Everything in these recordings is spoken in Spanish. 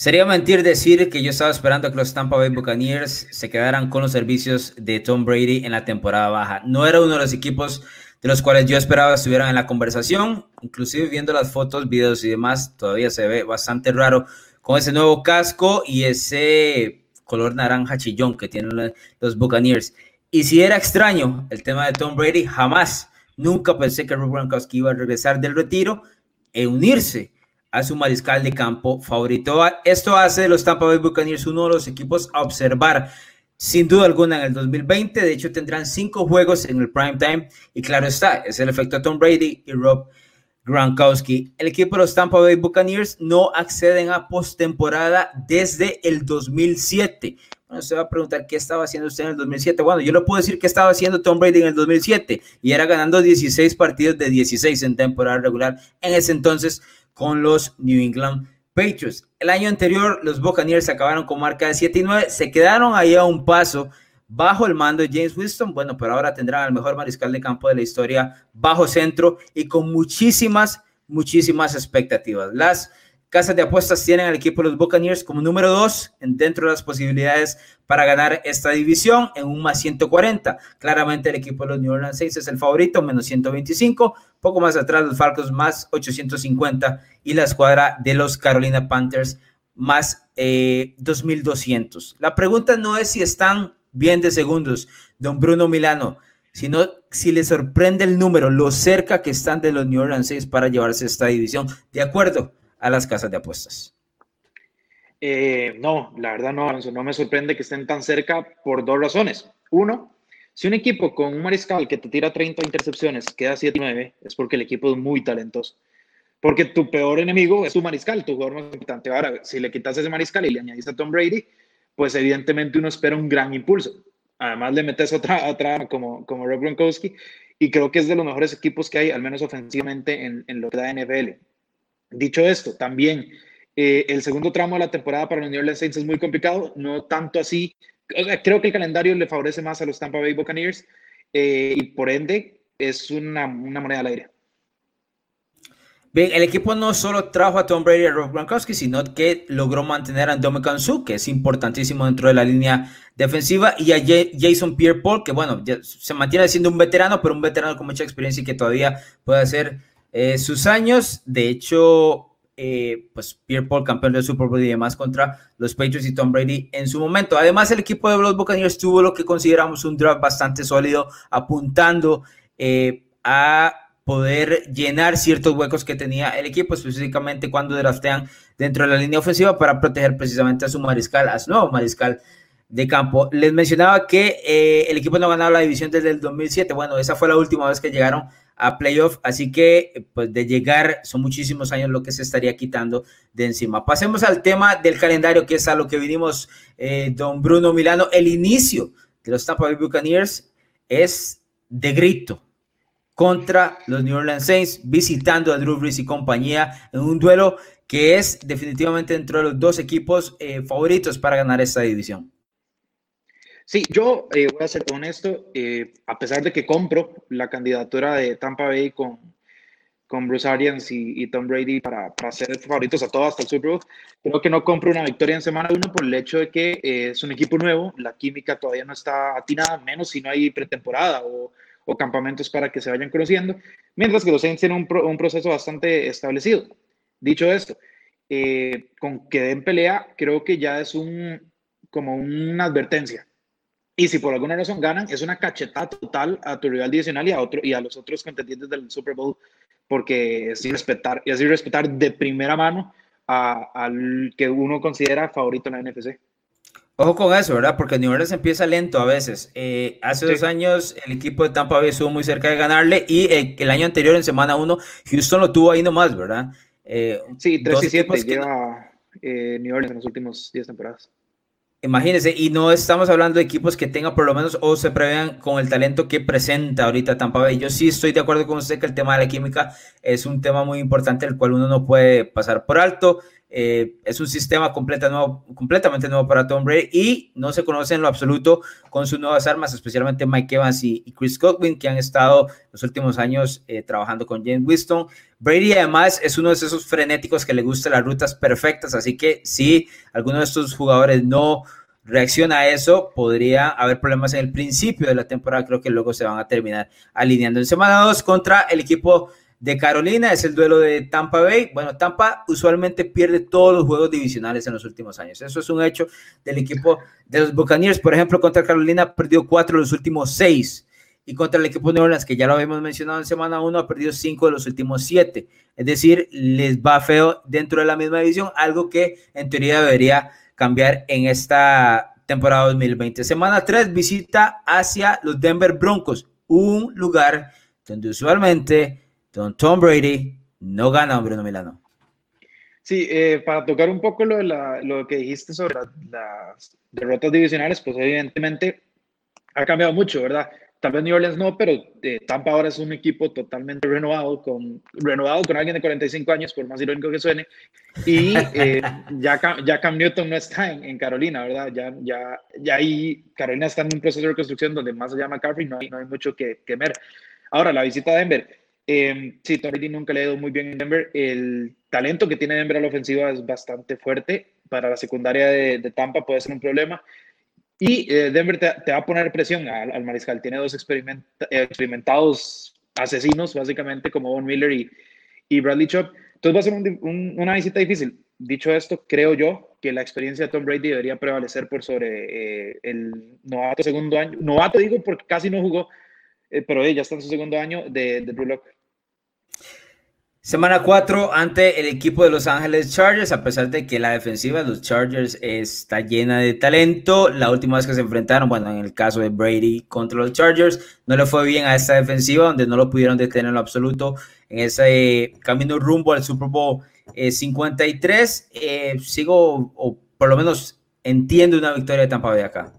Sería mentir decir que yo estaba esperando que los Tampa Bay Buccaneers se quedaran con los servicios de Tom Brady en la temporada baja. No era uno de los equipos de los cuales yo esperaba estuvieran en la conversación. Inclusive viendo las fotos, videos y demás, todavía se ve bastante raro con ese nuevo casco y ese color naranja chillón que tienen los Buccaneers. Y si era extraño el tema de Tom Brady, jamás, nunca pensé que Rob Gronkowski iba a regresar del retiro e unirse a su mariscal de campo favorito. Esto hace de los Tampa Bay Buccaneers uno de los equipos a observar sin duda alguna en el 2020. De hecho, tendrán cinco juegos en el prime time y claro está, es el efecto Tom Brady y Rob Gronkowski. El equipo de los Tampa Bay Buccaneers no acceden a postemporada desde el 2007. Bueno, se va a preguntar qué estaba haciendo usted en el 2007. Bueno, yo le puedo decir que estaba haciendo Tom Brady en el 2007 y era ganando 16 partidos de 16 en temporada regular. En ese entonces con los New England Patriots. El año anterior, los Buccaneers acabaron con marca de 7 y 9, se quedaron ahí a un paso bajo el mando de James Winston. Bueno, pero ahora tendrán al mejor mariscal de campo de la historia bajo centro y con muchísimas, muchísimas expectativas. Las casas de apuestas tienen al equipo de los Buccaneers como número 2 dentro de las posibilidades para ganar esta división en un más 140. Claramente el equipo de los New Orleans Saints es el favorito, menos 125. Poco más atrás los Falcons más 850 y la escuadra de los Carolina Panthers más 2200. Eh, la pregunta no es si están bien de segundos, don Bruno Milano, sino si le sorprende el número, lo cerca que están de los New Orleans Saints para llevarse esta división. De acuerdo a las casas de apuestas? Eh, no, la verdad no, No me sorprende que estén tan cerca por dos razones. Uno, si un equipo con un mariscal que te tira 30 intercepciones queda 7-9, es porque el equipo es muy talentoso. Porque tu peor enemigo es tu mariscal, tu jugador más importante. Ahora, si le quitas ese mariscal y le añadiste a Tom Brady, pues evidentemente uno espera un gran impulso. Además, le metes otra, otra como, como Rob Gronkowski, y creo que es de los mejores equipos que hay, al menos ofensivamente, en, en lo que da NFL. Dicho esto, también eh, el segundo tramo de la temporada para los New Orleans Saints es muy complicado, no tanto así. creo que el calendario le favorece más a los Tampa Bay Buccaneers eh, y por ende es una, moneda al aire. Bien, el equipo no solo trajo a Tom Brady y a Rob Gronkowski, sino que logró mantener a Dominican que es importantísimo dentro de la línea defensiva, y a Jason Pierre-Paul, que bueno, se mantiene siendo un veterano, pero un veterano con mucha experiencia y que todavía puede hacer eh, sus años, de hecho, eh, pues Pierre Paul, campeón del Super Bowl y demás contra los Patriots y Tom Brady en su momento. Además, el equipo de los Buccaneers tuvo lo que consideramos un draft bastante sólido, apuntando eh, a poder llenar ciertos huecos que tenía el equipo, específicamente cuando draftean dentro de la línea ofensiva para proteger precisamente a su mariscal, a su nuevo mariscal de campo. Les mencionaba que el equipo no ganaba la división desde el 2007. Bueno, esa fue la última vez que llegaron a playoff, así que pues de llegar son muchísimos años lo que se estaría quitando de encima. Pasemos al tema del calendario, que es a lo que vinimos, eh, don Bruno Milano. El inicio de los Tampa Bay Buccaneers es de grito contra los New Orleans Saints, visitando a Drew Brees y compañía en un duelo que es definitivamente dentro de los dos equipos eh, favoritos para ganar esta división. Sí, yo eh, voy a ser honesto, eh, a pesar de que compro la candidatura de Tampa Bay con, con Bruce Arians y, Tom Brady para, para, ser favoritos a todos hasta el Super Bowl, creo que no compro una victoria en semana uno por el hecho de que eh, es un equipo nuevo, la química todavía no está atinada, menos si no hay pretemporada o, o campamentos para que se vayan conociendo, mientras que los Saints tienen un, un proceso bastante establecido. Dicho esto, con que den pelea, creo que ya es un, como una advertencia y si por alguna razón ganan, es una cachetada total a tu rival adicional y a, otro, y a los otros contendientes del Super Bowl, porque es respetar, y así respetar de primera mano al que uno considera favorito en la NFC. Ojo con eso, ¿verdad? Porque New Orleans empieza lento a veces. Eh, hace dos años el equipo de Tampa Bay estuvo muy cerca de ganarle y eh, el año anterior, en semana uno, Houston lo tuvo ahí nomás, ¿verdad? Eh, sí, 3 y 7 lleva New Orleans en las últimas 10 temporadas. Imagínense, y no estamos hablando de equipos que tengan por lo menos o se prevean con el talento que presenta ahorita Tampa Bay. Yo sí estoy de acuerdo con usted que el tema de la química es un tema muy importante, el cual uno no puede pasar por alto. Eh, es un sistema completamente nuevo para Tom Brady y no se conoce en lo absoluto con sus nuevas armas, especialmente Mike Evans y, Chris Godwin, que han estado los últimos años eh, trabajando con James Winston. Brady además es uno de esos frenéticos que le gustan las rutas perfectas, así que si alguno de estos jugadores no reacciona a eso, podría haber problemas en el principio de la temporada, creo que luego se van a terminar alineando en semana 2 contra el equipo de Carolina, es el duelo de Tampa Bay. Bueno, Tampa usualmente pierde todos los juegos divisionales en los últimos años. Eso es un hecho del equipo de los Buccaneers. Por ejemplo, contra Carolina perdió cuatro de los últimos seis. Y contra el equipo de Orleans, que ya lo habíamos mencionado en semana uno, ha perdido cinco de los últimos siete. Es decir, les va feo dentro de la misma división, algo que en teoría debería cambiar en esta temporada 2020. Semana 3, visita hacia los Denver Broncos, un lugar donde usualmente Tom Brady no gana Bruno Milano. Sí, eh, para tocar un poco lo, de lo que dijiste sobre las derrotas divisionales, pues evidentemente ha cambiado mucho, ¿verdad? Tal vez New Orleans no, pero eh, Tampa ahora es un equipo totalmente renovado con, renovado con alguien de 45 años, por más irónico que suene. Y eh, ya, ya Cam Newton no está en, Carolina, ¿verdad? Ya, ya, ya ahí Carolina está en un proceso de reconstrucción donde más allá de McCaffrey no hay, no hay mucho que, ver. Ahora, la visita a Denver eh, sí, Tom nunca le ha ido muy bien en Denver. El talento que tiene Denver a la ofensiva es bastante fuerte. Para la secundaria de, Tampa puede ser un problema. Y eh, Denver te, va a poner presión al, mariscal. Tiene dos experimentados asesinos, básicamente, como Von Miller y, y Bradley Chop. Entonces va a ser una visita difícil. Dicho esto, creo yo que la experiencia de Tom Brady debería prevalecer por sobre eh, el novato segundo año. Novato digo porque casi no jugó, eh, pero ya está en su segundo año de, de Drew Semana 4 ante el equipo de Los Ángeles Chargers, a pesar de que la defensiva de los Chargers está llena de talento. La última vez que se enfrentaron, bueno, en el caso de Brady contra los Chargers, no le fue bien a esta defensiva, donde no lo pudieron detener en lo absoluto en ese camino rumbo al Super Bowl 53. Eh, eh, sigo, o por lo menos entiendo una victoria de Tampa Bay acá.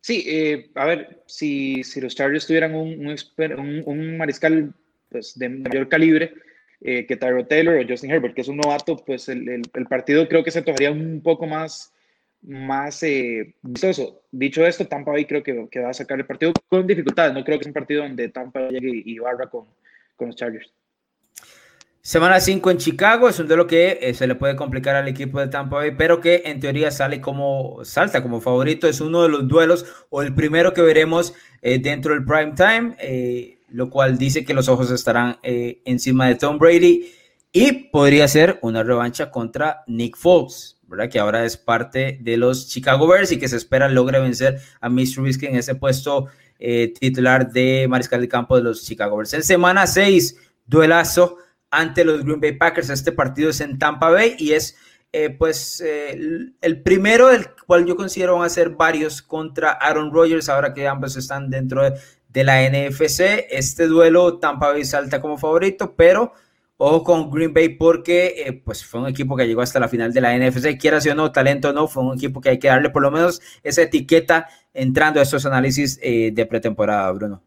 Sí, eh, a ver, si, si, los Chargers tuvieran un, un, un mariscal pues, de mayor calibre eh, que Tyro Taylor o Justin Herbert, que es un novato, pues el, el, partido creo que se tomaría un poco más, más eh, vistoso. Dicho esto, Tampa Bay creo que, que, va a sacar el partido con dificultades. No creo que es un partido donde Tampa llegue y barra con, con los Chargers. Semana 5 en Chicago es un duelo que eh, se le puede complicar al equipo de Tampa Bay, pero que en teoría sale como salta como favorito. Es uno de los duelos o el primero que veremos eh, dentro del prime time. Eh, lo cual dice que los ojos estarán eh, encima de Tom Brady y podría ser una revancha contra Nick Foles, ¿verdad? Que ahora es parte de los Chicago Bears y que se espera logre vencer a Mr. Trubisky en ese puesto eh, titular de mariscal de campo de los Chicago Bears. En semana 6, duelazo ante los Green Bay Packers. Este partido es en Tampa Bay y es eh, pues el primero del cual yo considero van a ser varios contra Aaron Rodgers, ahora que ambos están dentro de, de la NFC. Este duelo Tampa Bay salta como favorito, pero ojo con Green Bay porque eh, pues fue un equipo que llegó hasta la final de la NFC, quiera o no, talento o no, fue un equipo que hay que darle por lo menos esa etiqueta entrando a estos análisis eh, de pretemporada, Bruno.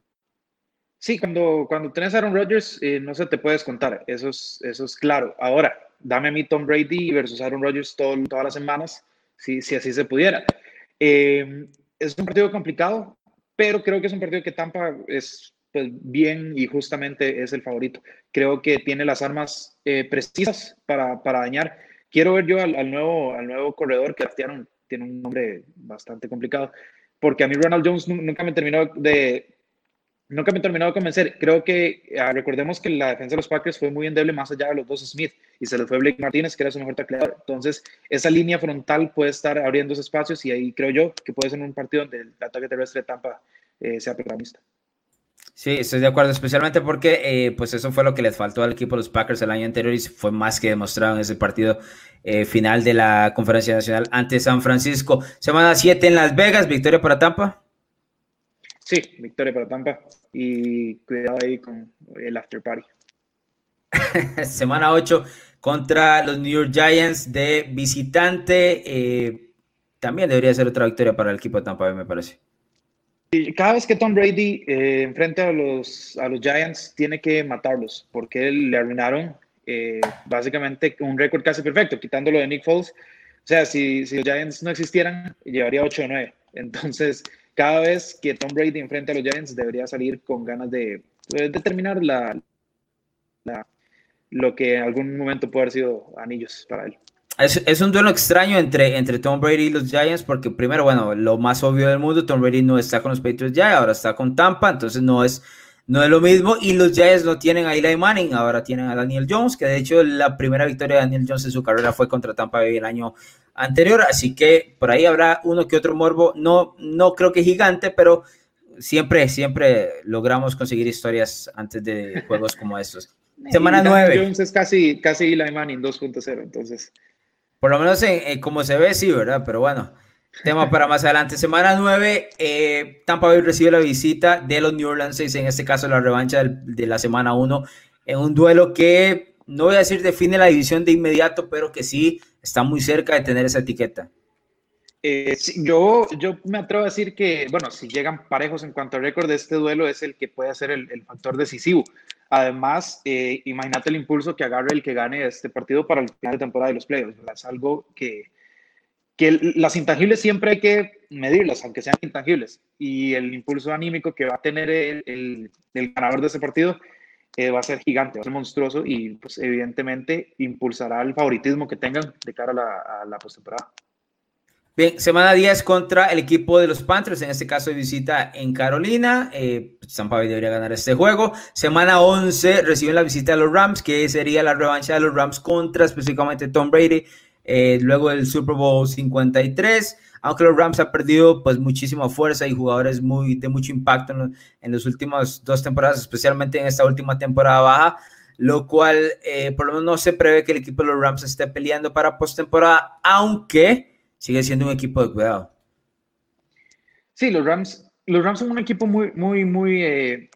Sí, cuando, cuando tenés a Aaron Rodgers eh, no se te puede descontar, eso es, claro. Ahora, dame a mí Tom Brady versus Aaron Rodgers todas las semanas, si, si así se pudiera. es un partido complicado, pero creo que es un partido que Tampa es pues, bien y justamente es el favorito. Creo que tiene las armas eh, precisas para, para, dañar. Quiero ver yo al, nuevo, al nuevo corredor que tiene un nombre bastante complicado, porque a mí Ronald Jones nunca me terminó de, nunca me he terminado de convencer. Creo que ah, recordemos que la defensa de los Packers fue muy endeble más allá de los dos Smith y se les fue Blake Martínez, que era su mejor tacleador. Entonces, esa línea frontal puede estar abriendo esos espacios y ahí creo yo que puede ser un partido donde el ataque terrestre de Tampa eh, sea protagonista. Sí, estoy de acuerdo, especialmente porque eh, pues eso fue lo que les faltó al equipo de los Packers el año anterior y fue más que demostrado en ese partido eh, final de la Conferencia Nacional ante San Francisco. Semana 7 en Las Vegas, victoria para Tampa. Sí, victoria para Tampa y cuidado ahí con el after party. Semana 8 contra los New York Giants de visitante. Eh, también debería ser otra victoria para el equipo de Tampa Bay, me parece. Cada vez que Tom Brady eh, enfrenta a los, a los Giants, tiene que matarlos, porque le arruinaron eh, básicamente un récord casi perfecto, quitándolo de Nick Foles. O sea, si, si los Giants no existieran, llevaría 8 o 9. Entonces, cada vez que Tom Brady enfrente a los Giants, debería salir con ganas de, de terminar la, la, lo que en algún momento puede haber sido anillos para él. Es, es, un duelo extraño entre, entre Tom Brady y los Giants, porque primero, bueno, lo más obvio del mundo, Tom Brady no está con los Patriots ya, ahora está con Tampa, entonces no es, no es lo mismo. Y los Giants no tienen a Eli Manning, ahora tienen a Daniel Jones, que de hecho la primera victoria de Daniel Jones en su carrera fue contra Tampa Bay el año anterior, así que por ahí habrá uno que otro morbo, no, no creo que gigante, pero siempre, siempre logramos conseguir historias antes de juegos como estos. Semana 9. Jones es casi, casi Eli Manning 2.0, entonces. Por lo menos en, como se ve, sí, ¿verdad? Pero bueno, tema para más adelante. Semana 9, eh, Tampa Bay recibe la visita de los New Orleans en este caso la revancha de la semana 1, en un duelo que no voy a decir define la división de inmediato, pero que sí está muy cerca de tener esa etiqueta. Eh, yo, yo me atrevo a decir que, bueno, si llegan parejos en cuanto al récord este duelo, es el que puede ser el, el factor decisivo. Además, eh, imagínate el impulso que agarre el que gane este partido para el final de temporada de los playoffs. Es algo que, que las intangibles siempre hay que medirlas, aunque sean intangibles. Y el impulso anímico que va a tener el, el, ganador de ese partido eh, va a ser gigante, va a ser monstruoso y pues evidentemente impulsará el favoritismo que tengan de cara a la, postemporada. Bien, semana 10 contra el equipo de los Panthers, en este caso de visita en Carolina. Eh, Tampa Bay debería ganar este juego. Semana 11 reciben la visita de los Rams, que sería la revancha de los Rams contra específicamente Tom Brady, eh, luego del Super Bowl 53. Aunque los Rams han perdido pues muchísima fuerza y jugadores muy, de mucho impacto en, en las últimas dos temporadas, especialmente en esta última temporada baja, lo cual eh, por lo menos no se prevé que el equipo de los Rams esté peleando para postemporada, aunque sigue siendo un equipo de cuidado. Sí, los Rams, los Rams son un equipo muy, muy, muy eh,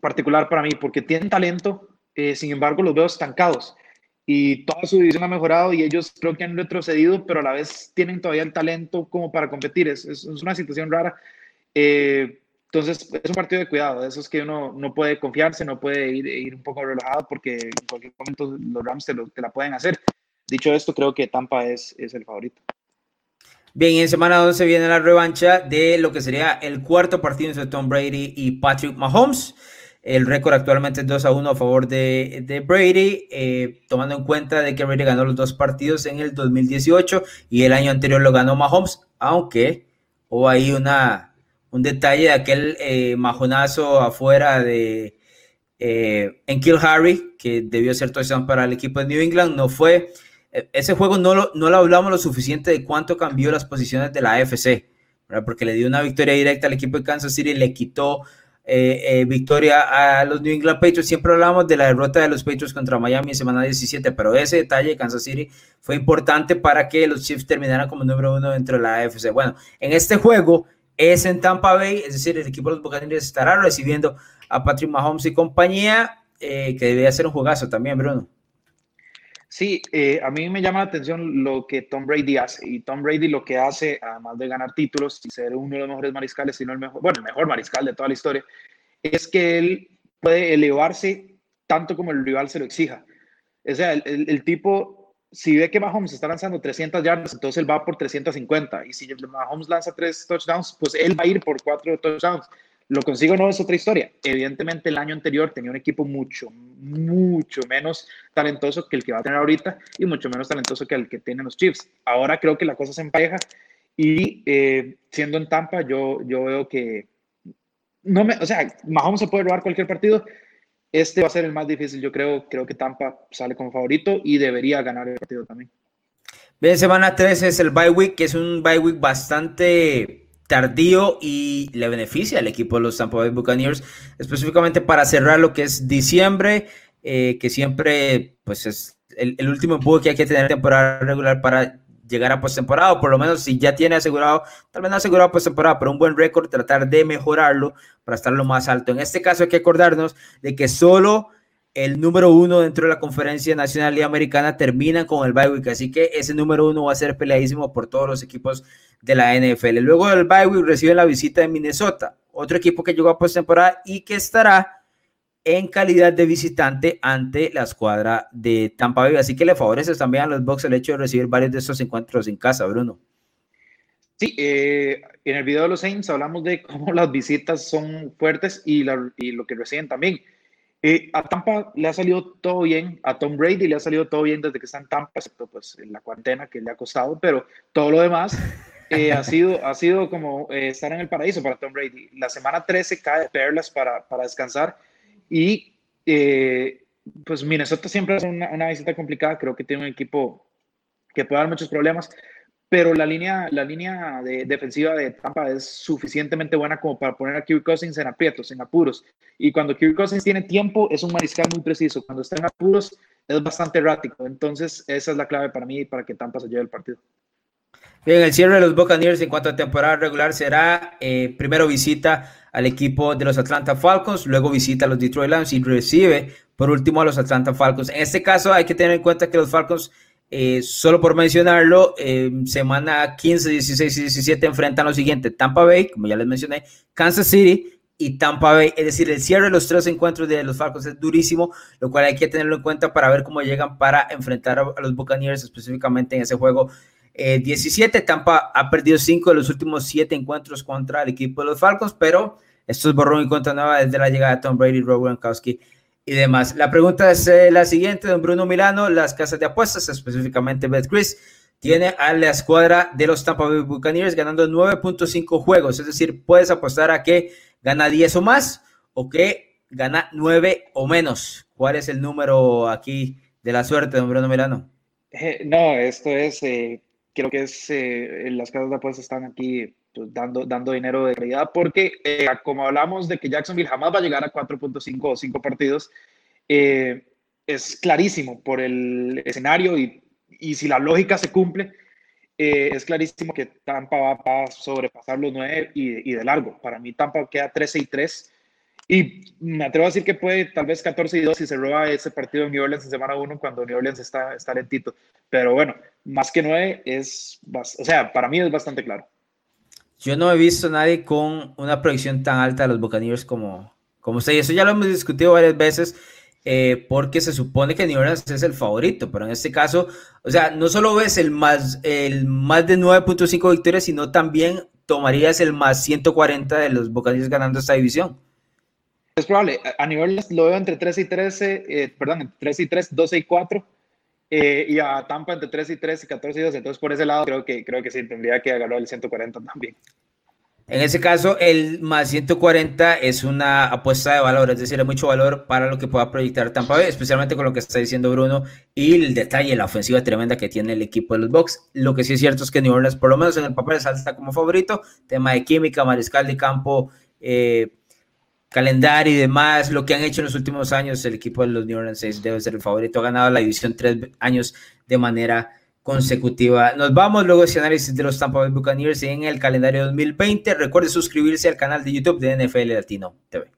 particular para mí porque tienen talento, sin embargo los veo estancados y toda su división ha mejorado y ellos creo que han retrocedido, pero a la vez tienen todavía el talento como para competir. Es, es, una situación rara. Eh, entonces es un partido de cuidado, eso es que uno no puede confiarse, no puede ir, ir un poco relajado porque en cualquier momento los Rams te, lo, te la pueden hacer. Dicho esto, creo que Tampa es, es el favorito. Bien, en semana 11 viene la revancha de lo que sería el cuarto partido entre Tom Brady y Patrick Mahomes. El récord actualmente es 2 a 1 a favor de, de Brady, eh, tomando en cuenta de que Brady ganó los dos partidos en el 2018 y el año anterior lo ganó Mahomes, aunque hubo ahí una, un detalle de aquel eh, majonazo afuera de eh, en Kill Harry, que debió ser touchdown para el equipo de New England, no fue. E, ese juego no lo, no lo hablamos lo suficiente de cuánto cambió las posiciones de la AFC, porque le dio una victoria directa al equipo de Kansas City, le quitó eh, eh, victoria a los New England Patriots. Siempre hablamos de la derrota de los Patriots contra Miami en semana 17, pero ese detalle de Kansas City fue importante para que los Chiefs terminaran como número uno dentro de la AFC. Bueno, en este juego es en Tampa Bay, es decir, el equipo de los Buccaneers estará recibiendo a Patrick Mahomes y compañía, eh, que debería ser un jugazo también, Bruno. Sí, eh, a mí me llama la atención lo que Tom Brady hace. Y Tom Brady lo que hace, además de ganar títulos y ser uno de los mejores mariscales, sino el mejor, bueno, el mejor mariscal de toda la historia, es que él puede elevarse tanto como el rival se lo exija. O sea, el, el, tipo, si ve que Mahomes está lanzando 300 yardas, entonces él va por 350. Y si Mahomes lanza tres touchdowns, pues él va a ir por cuatro touchdowns. Lo consigo no es otra historia. Evidentemente el año anterior tenía un equipo mucho, mucho menos talentoso que el que va a tener ahorita y mucho menos talentoso que el que tienen los Chiefs. Ahora creo que la cosa se empareja y eh, siendo en Tampa yo, yo veo que no me, o sea, Mahomes se puede robar cualquier partido. Este va a ser el más difícil, yo creo. Creo que Tampa sale como favorito y debería ganar el partido también. Semana 3 es el bye week, que es un bye week bastante tardío y le beneficia al equipo de los Tampa Bay Buccaneers, específicamente para cerrar lo que es diciembre, eh, que siempre pues es el, último empuje que hay que tener temporada regular para llegar a postemporada, o por lo menos si ya tiene asegurado, tal vez no asegurado postemporada, pero un buen récord, tratar de mejorarlo para estar lo más alto. En este caso hay que acordarnos de que solo el número uno dentro de la conferencia nacional y americana termina con el bye así que ese número uno va a ser peleadísimo por todos los equipos de la NFL. Luego del bye week recibe la visita de Minnesota, otro equipo que llegó a postemporada y que estará en calidad de visitante ante la escuadra de Tampa Bay. Así que le favorece también a los Bucks el hecho de recibir varios de estos encuentros en casa, Bruno. Sí, eh, en el video de los Saints hablamos de cómo las visitas son fuertes y, lo que reciben también. Eh, a Tampa le ha salido todo bien, a Tom Brady le ha salido todo bien desde que está en Tampa, excepto pues en la cuarentena que le ha costado, pero todo lo demás eh, ha, sido, ha sido como estar en el paraíso para Tom Brady. La semana 13 cae de perlas para, para descansar y eh, pues Minnesota siempre es una, visita complicada, creo que tiene un equipo que puede dar muchos problemas, pero la línea, la línea de, defensiva de Tampa es suficientemente buena como para poner a Kirk Cousins en aprietos, en apuros. Y cuando Kirk Cousins tiene tiempo, es un mariscal muy preciso. Cuando está en apuros, es bastante errático. Entonces, esa es la clave para mí para que Tampa se lleve el partido. Bien, el cierre de los Buccaneers en cuanto a temporada regular será eh, primero visita al equipo de los Atlanta Falcons, luego visita a los Detroit Lions y recibe por último a los Atlanta Falcons. En este caso hay que tener en cuenta que los Falcons, eh, solo por mencionarlo, semana 15, 16 y 17 enfrentan lo siguiente, Tampa Bay, como ya les mencioné, Kansas City y Tampa Bay, es decir, el cierre de los tres encuentros de los Falcons es durísimo, lo cual hay que tenerlo en cuenta para ver cómo llegan para enfrentar a los Buccaneers específicamente en ese juego 17. Eh, Tampa ha perdido 5 de los últimos 7 encuentros contra el equipo de los Falcons, pero esto es borrón y cuenta nueva desde la llegada de Tom Brady, Rob Gronkowski y demás. La pregunta es eh, la siguiente, don Bruno Milano, las casas de apuestas, específicamente BetCris, tiene a la escuadra de los Tampa Bay Buccaneers ganando 9.5 juegos, es decir, puedes apostar a que gana 10 o más o que gana 9 o menos. ¿Cuál es el número aquí de la suerte, don Bruno Milano? Eh, no, esto es creo que es, eh, las casas de apuestas están aquí dando, dando dinero de calidad, porque eh, como hablamos de que Jacksonville jamás va a llegar a 4.5 o 5 partidos, eh, es clarísimo por el escenario y, y si la lógica se cumple, es clarísimo que Tampa va a sobrepasar los 9 y, y, de largo. Para mí Tampa queda 13 y 3 y me atrevo a decir que puede tal vez 14 y 2 si se roba ese partido en New Orleans en semana 1 cuando New Orleans está, está lentito. Pero bueno, más que 9 es, o sea, para mí es bastante claro. Yo no he visto a nadie con una proyección tan alta de los Buccaneers como, como usted. Y eso ya lo hemos discutido varias veces. Eh, porque se supone que New es el favorito, pero en este caso, o sea, no solo ves el más, el más de 9.5 victorias, sino también tomarías el más 140 de los Buccaneers ganando esta división. Es probable. A nivel lo veo entre 3 y 13, eh, perdón, entre 3 y 3, 12 y 4. Eh, y a Tampa entre 3 y 3 y 14 y 2. Entonces, por ese lado, creo que, creo que sí, tendría que agarrar el 140 también. En ese caso, el más 140 es una apuesta de valor, es decir, hay mucho valor para lo que pueda proyectar Tampa Bay, especialmente con lo que está diciendo Bruno y el detalle, la ofensiva tremenda que tiene el equipo de los Bucks. Lo que sí es cierto es que New Orleans, por lo menos en el papel, salta como favorito. Tema de química, mariscal de campo, eh, calendario y demás, lo que han hecho en los últimos años, el equipo de los New Orleans Saints debe ser el favorito. Ha ganado la división tres años de manera consecutiva. Nos vamos luego a ese análisis de los Tampa Bay Buccaneers en el calendario 2020. Recuerde suscribirse al canal de YouTube de NFL Latino TV.